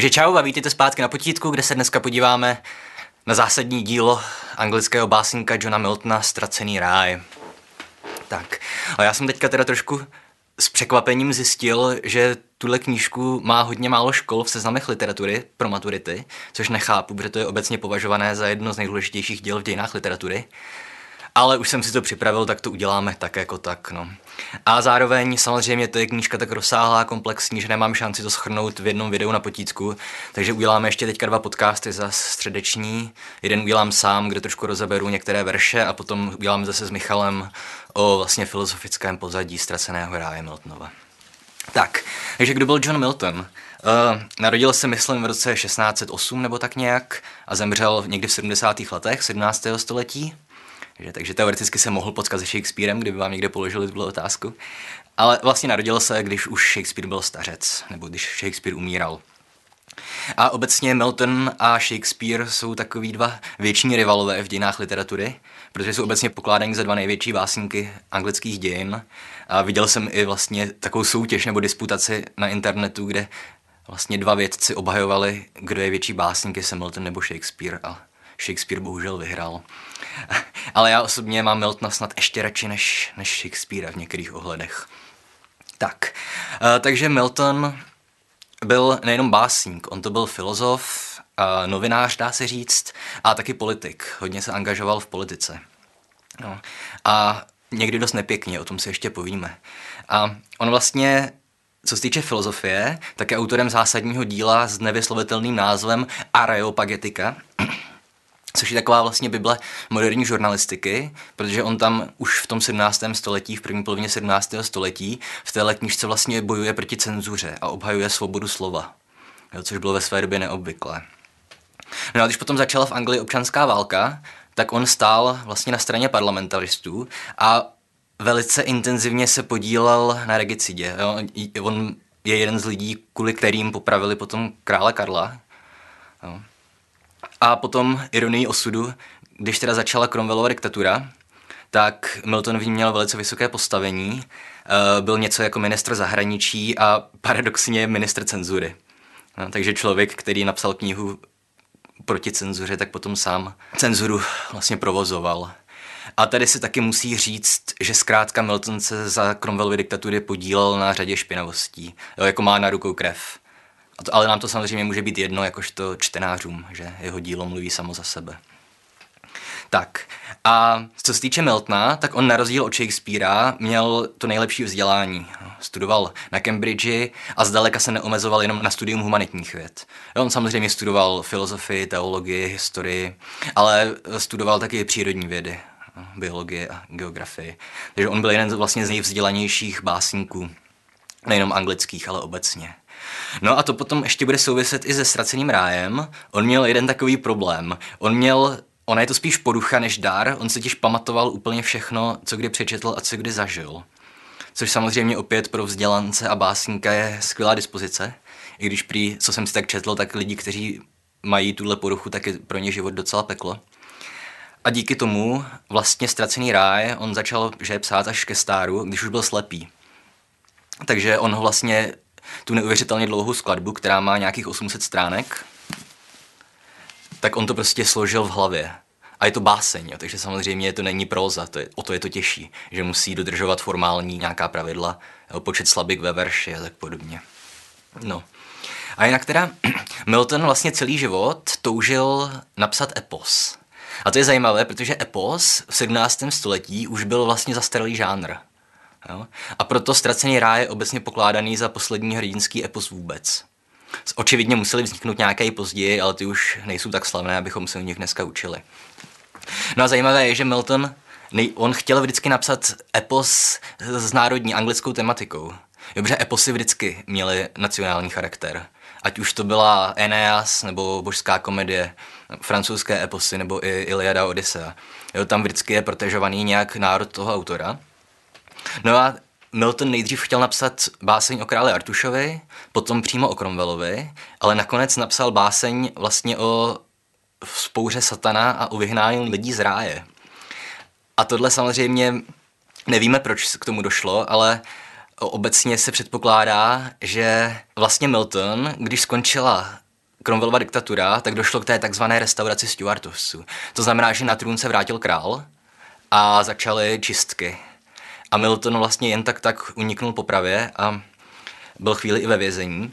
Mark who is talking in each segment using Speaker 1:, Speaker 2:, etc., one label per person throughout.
Speaker 1: Takže čau a vítejte zpátky na potítku, kde se dneska podíváme na zásadní dílo anglického básníka Johna Miltona Ztracený ráj. Tak, a já jsem teďka teda trošku s překvapením zjistil, že tuhle knížku má hodně málo škol v seznamech literatury pro maturity, což nechápu, protože to je obecně považované za jedno z nejdůležitějších děl v dějinách literatury. Ale už jsem si to připravil, tak to uděláme tak jako tak. No. A zároveň samozřejmě to je knížka tak rozsáhlá, komplexní, že nemám šanci to schrnout v jednom videu na potícku, takže uděláme ještě teďka dva podcasty za středeční. Jeden udělám sám, kde trošku rozeberu některé verše a potom udělám zase s Michalem o vlastně filozofickém pozadí ztraceného ráje Miltonova. Tak, takže kdo byl John Milton? Uh, narodil se, myslím, v roce 1608 nebo tak nějak a zemřel někdy v 70. letech 17. století. Takže, takže teoreticky se mohl potkat se Shakespearem, kdyby vám někde položili tuhle otázku. Ale vlastně narodil se, když už Shakespeare byl stařec, nebo když Shakespeare umíral. A obecně Milton a Shakespeare jsou takový dva věční rivalové v dějinách literatury, protože jsou obecně pokládaní za dva největší básníky anglických dějin. A viděl jsem i vlastně takovou soutěž nebo disputaci na internetu, kde vlastně dva vědci obhajovali, kdo je větší básník, jestli Milton nebo Shakespeare. A Shakespeare bohužel vyhrál. Ale já osobně mám Miltona snad ještě radši než, než Shakespeare v některých ohledech. Tak, uh, takže Milton byl nejenom básník, on to byl filozof, uh, novinář, dá se říct, a taky politik. Hodně se angažoval v politice. No. A někdy dost nepěkně, o tom si ještě povíme. A on vlastně co se týče filozofie, tak je autorem zásadního díla s nevyslovitelným názvem Areopagetika, což je taková vlastně bible moderní žurnalistiky, protože on tam už v tom 17. století, v první polovině 17. století, v té knižce vlastně bojuje proti cenzuře a obhajuje svobodu slova, jo, což bylo ve své době neobvyklé. No a když potom začala v Anglii občanská válka, tak on stál vlastně na straně parlamentaristů a velice intenzivně se podílel na regicidě. Jo. On je jeden z lidí, kvůli kterým popravili potom krále Karla. Jo. A potom ironii osudu, když teda začala Cromwellova diktatura, tak Milton v ní měl velice vysoké postavení, eh, byl něco jako ministr zahraničí a paradoxně ministr cenzury. No, takže člověk, který napsal knihu proti cenzuře, tak potom sám cenzuru vlastně provozoval. A tady si taky musí říct, že zkrátka Milton se za Cromwellovy diktatury podílel na řadě špinavostí. Jo, jako má na rukou krev. Ale nám to samozřejmě může být jedno, jakožto čtenářům, že jeho dílo mluví samo za sebe. Tak, a co se týče Miltona, tak on na rozdíl od Shakespearea měl to nejlepší vzdělání. Studoval na Cambridge a zdaleka se neomezoval jenom na studium humanitních věd. On samozřejmě studoval filozofii, teologii, historii, ale studoval taky přírodní vědy, biologii a geografii. Takže on byl jeden z vlastně z nejvzdělanějších básníků, nejenom anglických, ale obecně. No a to potom ještě bude souviset i se ztraceným rájem. On měl jeden takový problém. On měl Ona je to spíš porucha než dar, on se těž pamatoval úplně všechno, co kdy přečetl a co kdy zažil. Což samozřejmě opět pro vzdělance a básníka je skvělá dispozice. I když prý, co jsem si tak četl, tak lidi, kteří mají tuhle poruchu, tak je pro ně život docela peklo. A díky tomu vlastně ztracený ráj, on začal že psát až ke stáru, když už byl slepý. Takže on ho vlastně tu neuvěřitelně dlouhou skladbu, která má nějakých 800 stránek, tak on to prostě složil v hlavě. A je to báseň, jo, takže samozřejmě to není próza, to je, o to je to těžší, že musí dodržovat formální nějaká pravidla, jo, počet slabik ve verši a tak podobně. No. A jinak teda Milton vlastně celý život toužil napsat epos. A to je zajímavé, protože epos v 17. století už byl vlastně zastaralý žánr. Jo? A proto Ztracený ráj je obecně pokládaný za poslední hrdinský epos vůbec. Očividně museli vzniknout nějaké později, ale ty už nejsou tak slavné, abychom se o nich dneska učili. No a zajímavé je, že Milton, on chtěl vždycky napsat epos s národní anglickou tematikou. Dobře, eposy vždycky měly nacionální charakter. Ať už to byla Eneas nebo božská komedie, francouzské eposy nebo i Iliada Odyssea. Jo, tam vždycky je protežovaný nějak národ toho autora. No a Milton nejdřív chtěl napsat báseň o králi Artušovi, potom přímo o Cromwellovi, ale nakonec napsal báseň vlastně o spouře satana a o vyhnání lidí z ráje. A tohle samozřejmě nevíme, proč k tomu došlo, ale obecně se předpokládá, že vlastně Milton, když skončila Cromwellova diktatura, tak došlo k té takzvané restauraci Stuartovců. To znamená, že na trůn se vrátil král a začaly čistky. A Milton vlastně jen tak tak uniknul popravě a byl chvíli i ve vězení.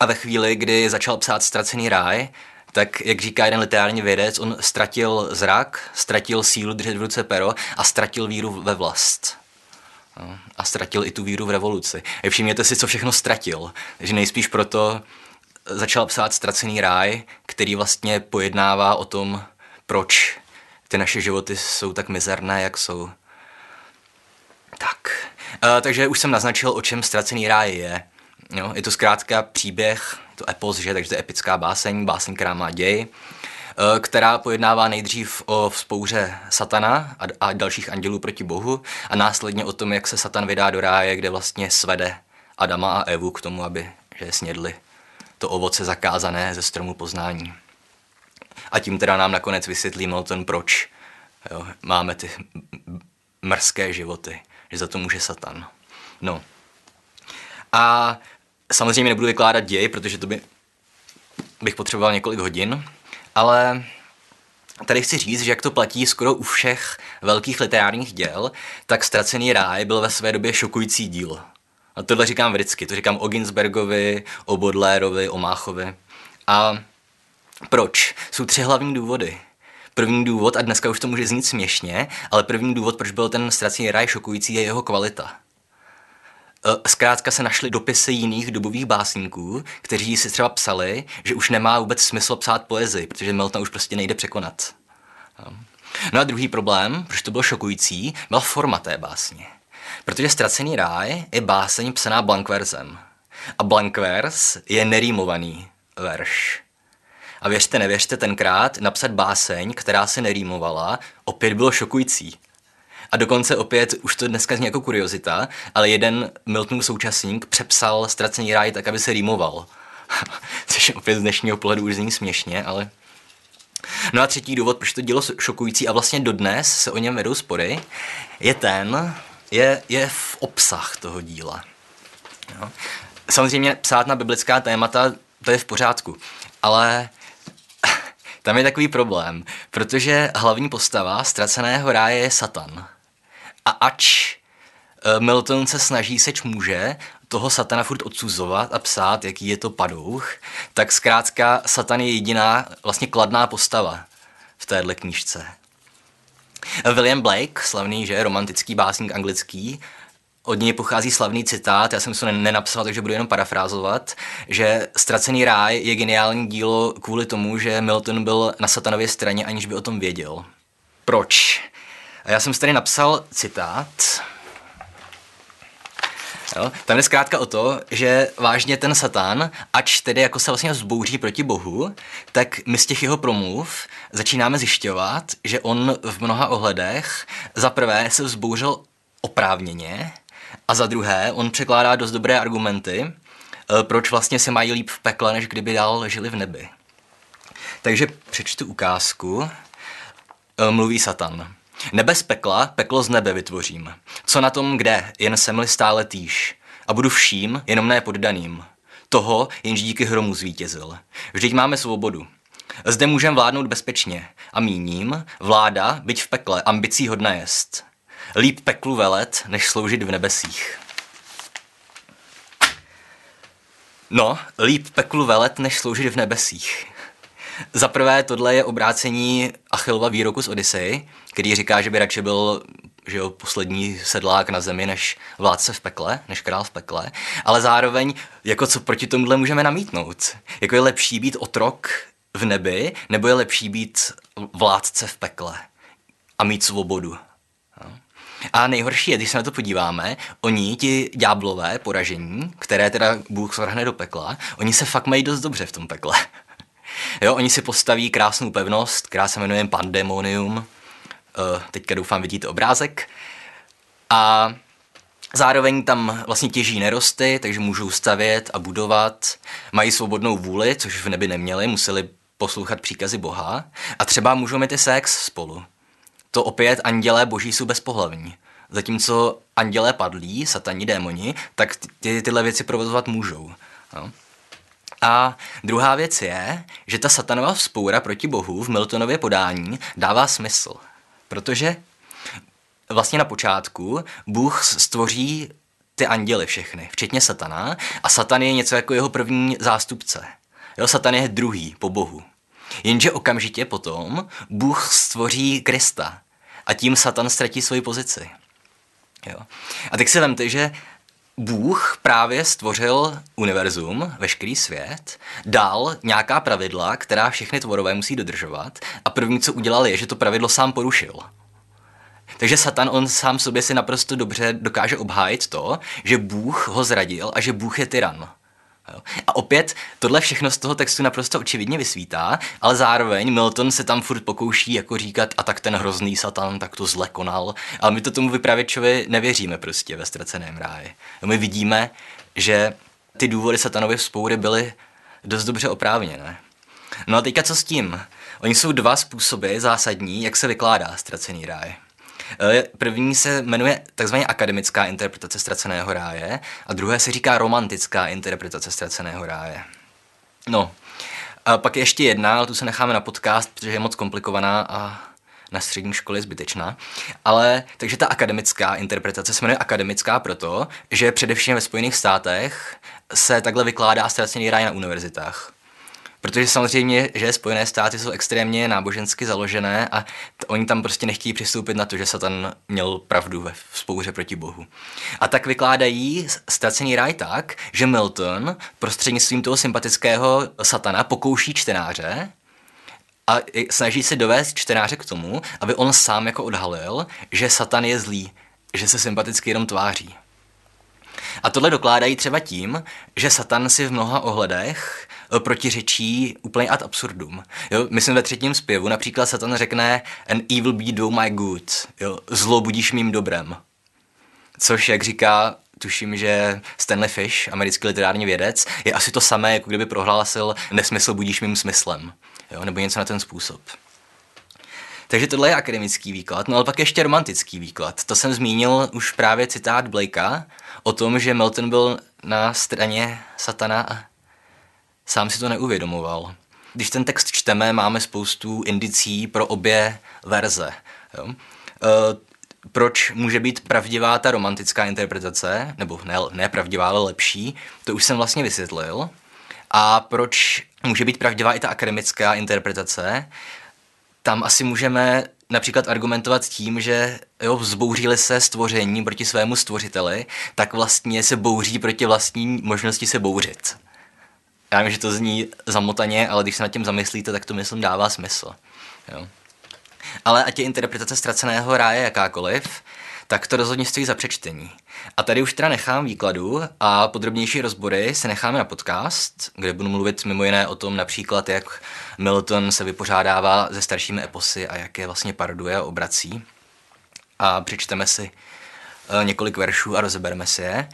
Speaker 1: A ve chvíli, kdy začal psát Ztracený ráj, tak jak říká jeden literární vědec, on ztratil zrak, ztratil sílu držet v ruce pero a ztratil víru ve vlast. No, a ztratil i tu víru v revoluci. Všimněte si, co všechno ztratil. Takže nejspíš proto začal psát Ztracený ráj, který vlastně pojednává o tom, proč ty naše životy jsou tak mizerné, jak jsou. Tak, uh, takže už jsem naznačil, o čem Ztracený ráj je. Jo, je to zkrátka příběh, to epos, že, takže to je epická báseň, báseň, která má děj, eh, která pojednává nejdřív o vzpouře satana a, a dalších andělů proti Bohu a následně o tom, jak se satan vydá do ráje, kde vlastně svede Adama a Evu k tomu, aby že snědli to ovoce zakázané ze stromu poznání. A tím teda nám nakonec vysvětlí Milton, proč jo, máme ty mrzké životy, že za to může Satan. No. A samozřejmě nebudu vykládat děj, protože to by bych potřeboval několik hodin, ale tady chci říct, že jak to platí skoro u všech velkých literárních děl, tak Ztracený ráj byl ve své době šokující díl. A tohle říkám vždycky, to říkám o Ginsbergovi, o Bodlérovi, o Máchovi. A proč? Jsou tři hlavní důvody. První důvod, a dneska už to může znít směšně, ale první důvod, proč byl ten Ztracený ráj šokující, je jeho kvalita. E, zkrátka se našly dopisy jiných dobových básníků, kteří si třeba psali, že už nemá vůbec smysl psát poezii, protože Milton už prostě nejde překonat. No a druhý problém, proč to bylo šokující, byla forma té básně. Protože Ztracený ráj je báseň psaná blankverzem. A blankvers je nerýmovaný verš. A věřte, nevěřte, tenkrát napsat báseň, která se nerýmovala, opět bylo šokující. A dokonce opět, už to dneska zní jako kuriozita, ale jeden Miltonův současník přepsal Ztracený ráj tak, aby se rýmoval. Což opět z dnešního pohledu už zní směšně, ale... No a třetí důvod, proč to dělo šokující a vlastně dodnes se o něm vedou spory, je ten, je, je v obsah toho díla. Jo. Samozřejmě psát na biblická témata, to je v pořádku, ale tam je takový problém, protože hlavní postava ztraceného ráje je Satan. A ač eh, Milton se snaží seč může toho satana furt odsuzovat a psát, jaký je to padouch, tak zkrátka Satan je jediná vlastně kladná postava v téhle knížce. William Blake, slavný, že romantický básník anglický, od něj pochází slavný citát, já jsem to nenapsal, takže budu jenom parafrázovat, že Ztracený ráj je geniální dílo kvůli tomu, že Milton byl na satanově straně, aniž by o tom věděl. Proč? A já jsem si tady napsal citát, Jo? Tam je zkrátka o to, že vážně ten Satan, ač tedy jako se vlastně vzbouří proti Bohu, tak my z těch jeho promluv začínáme zjišťovat, že on v mnoha ohledech za prvé se vzbouřil oprávněně a za druhé on překládá dost dobré argumenty, eh, proč vlastně se mají líp v pekle, než kdyby dál žili v nebi. Takže přečtu ukázku. Eh, mluví Satan. Nebe z pekla, peklo z nebe vytvořím. Co na tom kde, jen semli stále týž. A budu vším, jenom ne poddaným. Toho, jenž díky hromu zvítězil. Vždyť máme svobodu. Zde můžeme vládnout bezpečně. A míním, vláda, byť v pekle, ambicí hodna jest. Líp peklu velet, než sloužit v nebesích. No, líp peklu velet, než sloužit v nebesích. Za prvé, tohle je obrácení Achillova výroku z Odyssey, který říká, že by radši byl že jo, poslední sedlák na zemi než vládce v pekle, než král v pekle, ale zároveň, jako co proti tomuhle můžeme namítnout? Jako je lepší být otrok v nebi, nebo je lepší být vládce v pekle a mít svobodu? A nejhorší je, když se na to podíváme, oni, ti ďáblové poražení, které teda Bůh zvrhne do pekla, oni se fakt mají dost dobře v tom pekle. Jo, oni si postaví krásnou pevnost, která se jmenuje Pandemonium. Uh, teďka doufám vidíte obrázek. A zároveň tam vlastně těží nerosty, takže můžou stavět a budovat. Mají svobodnou vůli, což v nebi neměli, museli poslouchat příkazy Boha. A třeba můžou mít i sex spolu. To opět andělé boží jsou bezpohlavní. Zatímco andělé padlí, sataní démoni, tak ty, tyhle věci provozovat můžou. No. A druhá věc je, že ta satanova vzpoura proti Bohu v Miltonově podání dává smysl. Protože vlastně na počátku Bůh stvoří ty anděly všechny, včetně satana, a satan je něco jako jeho první zástupce. Jo, satan je druhý po Bohu. Jenže okamžitě potom Bůh stvoří Krista a tím satan ztratí svoji pozici. Jo. A tak si vemte, že Bůh právě stvořil univerzum, veškerý svět, dal nějaká pravidla, která všechny tvorové musí dodržovat a první, co udělal, je, že to pravidlo sám porušil. Takže Satan, on sám sobě si naprosto dobře dokáže obhájit to, že Bůh ho zradil a že Bůh je tyran. Opět, tohle všechno z toho textu naprosto očividně vysvítá, ale zároveň Milton se tam furt pokouší jako říkat, a tak ten hrozný satan tak to zle konal, ale my to tomu vypravěčovi nevěříme prostě ve ztraceném ráji. My vidíme, že ty důvody satanovy vzpoury byly dost dobře oprávněné. No a teďka co s tím? Oni jsou dva způsoby zásadní, jak se vykládá ztracený ráj. Eh, první se jmenuje takzvaně akademická interpretace ztraceného ráje a druhé se říká romantická interpretace ztraceného ráje. No, a pak ještě jedna, ale tu se necháme na podcast, protože je moc komplikovaná a na střední škole zbytečná. Ale takže ta akademická interpretace se jmenuje akademická proto, že především ve Spojených státech se takhle vykládá ztracený ráj na univerzitách. Protože samozřejmě, že Spojené státy jsou extrémně nábožensky založené a t- oni tam prostě nechtějí přistoupit na to, že Satan měl pravdu ve spouře proti Bohu. A tak vykládají ztracený ráj tak, že Milton prostřednictvím toho sympatického satana pokouší čtenáře, a snaží se dovést čtenáře k tomu, aby on sám jako odhalil, že Satan je zlý, že se sympaticky jenom tváří. A tohle dokládají třeba tím, že Satan si v mnoha ohledech protiřečí úplně ad absurdum. Jo, myslím ve třetím zpěvu například Satan řekne an evil be do my good, jo, zlo budíš mým dobrem. Což, jak říká, tuším, že Stanley Fish, americký literární vědec, je asi to samé, jako kdyby prohlásil nesmysl budíš mým smyslem. Jo, nebo něco na ten způsob. Takže tohle je akademický výklad, no ale pak ještě romantický výklad. To jsem zmínil už právě citát Blakea o tom, že Milton byl na straně satana a sám si to neuvědomoval. Když ten text čteme, máme spoustu indicí pro obě verze. Jo? E, proč může být pravdivá ta romantická interpretace, nebo ne, ne pravdivá, ale lepší, to už jsem vlastně vysvětlil. A proč může být pravdivá i ta akademická interpretace, tam asi můžeme například argumentovat tím, že jo, vzbouřili se stvoření proti svému stvořiteli, tak vlastně se bouří proti vlastní možnosti se bouřit. Já vím, že to zní zamotaně, ale když se nad tím zamyslíte, tak to myslím dává smysl. Jo. Ale ať je interpretace ztraceného ráje jakákoliv, tak to rozhodně stojí za přečtení. A tady už teda nechám výkladu a podrobnější rozbory se necháme na podcast, kde budu mluvit mimo jiné o tom například, jak Milton se vypořádává se staršími eposy a jak je vlastně paroduje a obrací. A přečteme si eh, několik veršů a rozebereme si je.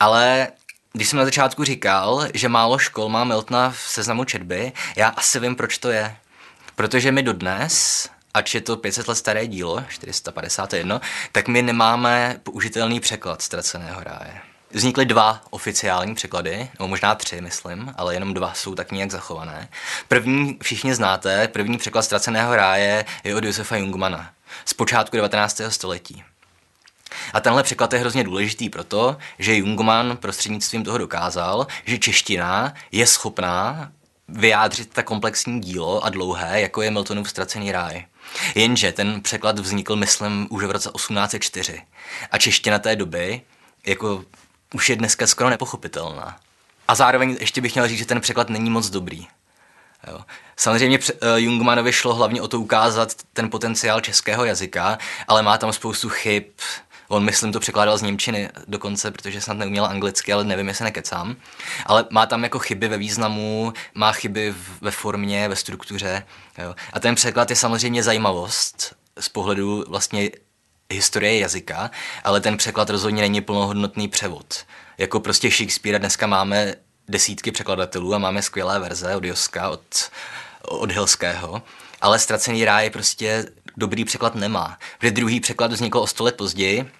Speaker 1: Ale když jsem na začátku říkal, že málo škol má Miltona v seznamu četby, já asi vím, proč to je. Protože my dodnes ač je to 500 let staré dílo, 451, tak my nemáme použitelný překlad ztraceného ráje. Vznikly dva oficiální překlady, nebo možná tři, myslím, ale jenom dva jsou tak nějak zachované. První všichni znáte, první překlad ztraceného ráje je od Josefa Jungmana z počátku 19. století. A tenhle překlad je hrozně důležitý proto, že Jungmann prostřednictvím toho dokázal, že čeština je schopná vyjádřit ta komplexní dílo a dlouhé, jako je Miltonův ztracený ráj. Jenže ten překlad vznikl, myslím, už v roce 1804. A čeština té doby jako už je dneska skoro nepochopitelná. A zároveň ještě bych měl říct, že ten překlad není moc dobrý. Jo. Samozřejmě uh, Jungmanovi šlo hlavně o to ukázat ten potenciál českého jazyka, ale má tam spoustu chyb, On, myslím, to překládal z Němčiny dokonce, protože snad neuměl anglicky, ale nevím, jestli nekecám. Ale má tam jako chyby ve významu, má chyby ve formě, ve struktuře. Jo. A ten překlad je samozřejmě zajímavost z pohledu vlastně historie jazyka, ale ten překlad rozhodně není plnohodnotný převod. Jako prostě Shakespeare dneska máme desítky překladatelů a máme skvělé verze od Joska, od, od Hilského, ale Ztracený ráj prostě dobrý překlad nemá. Protože druhý překlad vznikl o sto let později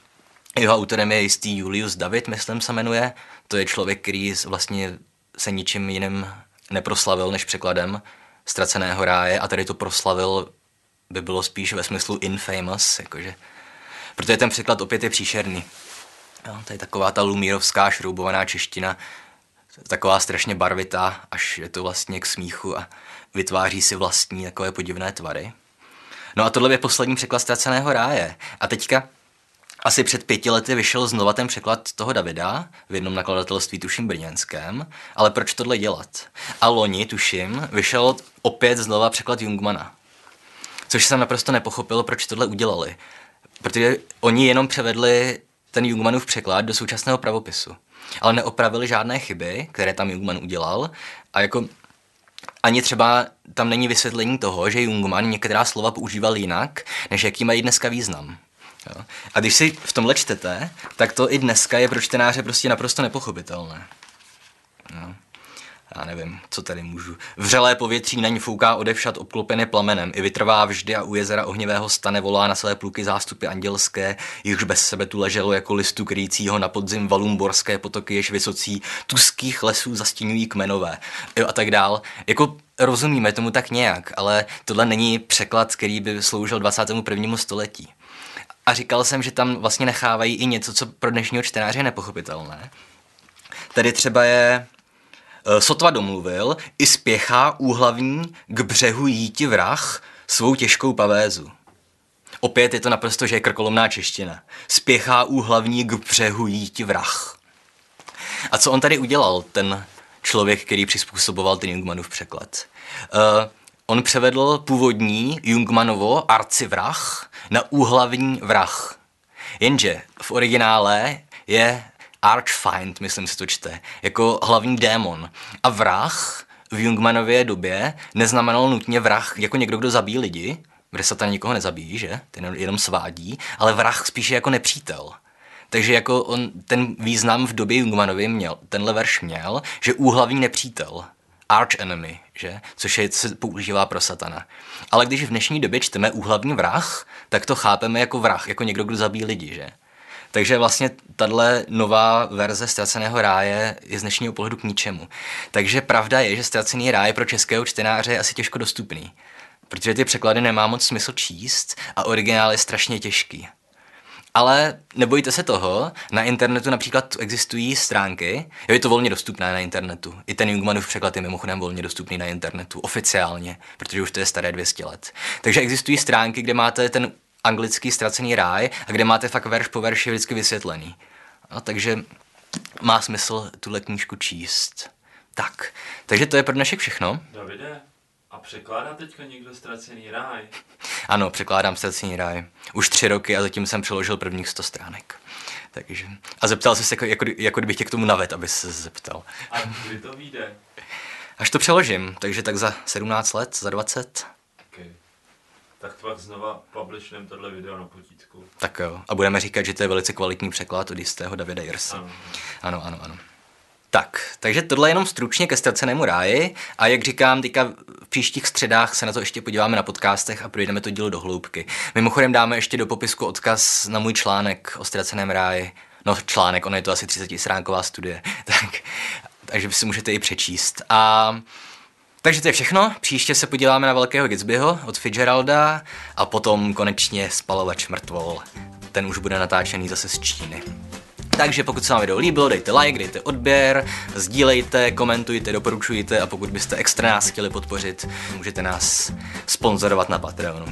Speaker 1: jeho autorem je jistý Julius David, myslím se jmenuje. To je člověk, který vlastně se ničím jiným neproslavil než překladem Ztraceného ráje a tady to proslavil by bylo spíš ve smyslu infamous, jakože, protože ten překlad opět je příšerný. Jo, to je taková ta lumírovská šroubovaná čeština, taková strašně barvitá, až je to vlastně k smíchu a vytváří si vlastní takové podivné tvary. No a tohle je poslední překlad Ztraceného ráje. A teďka asi před pěti lety vyšel znova ten překlad toho Davida v jednom nakladatelství, tuším brněnském, ale proč tohle dělat? A loni, tuším, vyšel opět znova překlad Jungmana. Což jsem naprosto nepochopil, proč tohle udělali. Protože oni jenom převedli ten Jungmanův překlad do současného pravopisu. Ale neopravili žádné chyby, které tam Jungman udělal. A jako ani třeba tam není vysvětlení toho, že Jungman některá slova používal jinak, než jaký mají dneska význam. Jo. A když si v tomhle čtete, tak to i dneska je pro čtenáře prostě naprosto nepochopitelné. Jo já nevím, co tady můžu. Vřelé povětří na ní fouká odevšat obklopené plamenem. I vytrvá vždy a u jezera ohnivého stane volá na své pluky zástupy andělské, jichž bez sebe tu leželo jako listu kryjícího na podzim valům borské potoky, jež vysocí tuských lesů zastínují kmenové. Jo, a tak dál. Jako rozumíme tomu tak nějak, ale tohle není překlad, který by sloužil 21. století. A říkal jsem, že tam vlastně nechávají i něco, co pro dnešního čtenáře je nepochopitelné. Tady třeba je Eh, sotva domluvil, i spěchá úhlavní k břehu jíti vrah svou těžkou pavézu. Opět je to naprosto, že je krkolomná čeština. Spěchá úhlavní k břehu jíti vrah. A co on tady udělal, ten člověk, který přizpůsoboval ten Jungmanův překlad? Uh, on převedl původní Jungmanovo arcivrah na úhlavní vrah. Jenže v originále je Archfind, myslím si to čte, jako hlavní démon. A vrah v Jungmanově době neznamenal nutně vrah jako někdo, kdo zabíjí lidi, kde se tam nikoho nezabíjí, že? Ten jenom svádí, ale vrah spíše jako nepřítel. Takže jako on ten význam v době Jungmanově měl, tenhle verš měl, že úhlavní nepřítel, arch enemy, že? Což je, se používá pro satana. Ale když v dnešní době čteme úhlavní vrah, tak to chápeme jako vrah, jako někdo, kdo zabíjí lidi, že? Takže vlastně tahle nová verze Ztraceného ráje je z dnešního pohledu k ničemu. Takže pravda je, že Ztracený ráj pro českého čtenáře je asi těžko dostupný, protože ty překlady nemá moc smysl číst a originál je strašně těžký. Ale nebojte se toho, na internetu například existují stránky, je to volně dostupné na internetu. I ten Jungmanův překlad je mimochodem volně dostupný na internetu, oficiálně, protože už to je staré 200 let. Takže existují stránky, kde máte ten anglický ztracený ráj a kde máte fakt verš po verši vždycky vysvětlený. No, takže má smysl tuhle knížku číst. Tak, takže to je pro dnešek všechno.
Speaker 2: Davide, a překládá teďka někdo ztracený ráj?
Speaker 1: Ano, překládám ztracený ráj. Už tři roky a zatím jsem přeložil prvních 100 stránek. Takže, a zeptal jsi se, jako, jako, jako kdybych tě k tomu navet, aby se zeptal.
Speaker 2: A kdy to vyjde?
Speaker 1: Až to přeložím, takže tak za 17 let, za 20.
Speaker 2: Tak pak znova publishneme tohle video na potítku.
Speaker 1: Tak jo. A budeme říkat, že to je velice kvalitní překlad od jistého Davida Jirse.
Speaker 2: Ano.
Speaker 1: ano, ano, ano. Tak, takže tohle jenom stručně ke ztracenému ráji a jak říkám, teďka v příštích středách se na to ještě podíváme na podcastech a projdeme to dílo do hloubky. Mimochodem dáme ještě do popisku odkaz na můj článek o ztraceném ráji. No článek, ono je to asi 30 stránková studie, tak, takže si můžete i přečíst. A takže to je všechno. Příště se podíváme na Velkého Gatsbyho od Fitzgeralda a potom konečně Spalovač mrtvol. Ten už bude natáčený zase z Číny. Takže pokud se vám video líbilo, dejte like, dejte odběr, sdílejte, komentujte, doporučujte a pokud byste extra nás chtěli podpořit, můžete nás sponzorovat na Patreonu.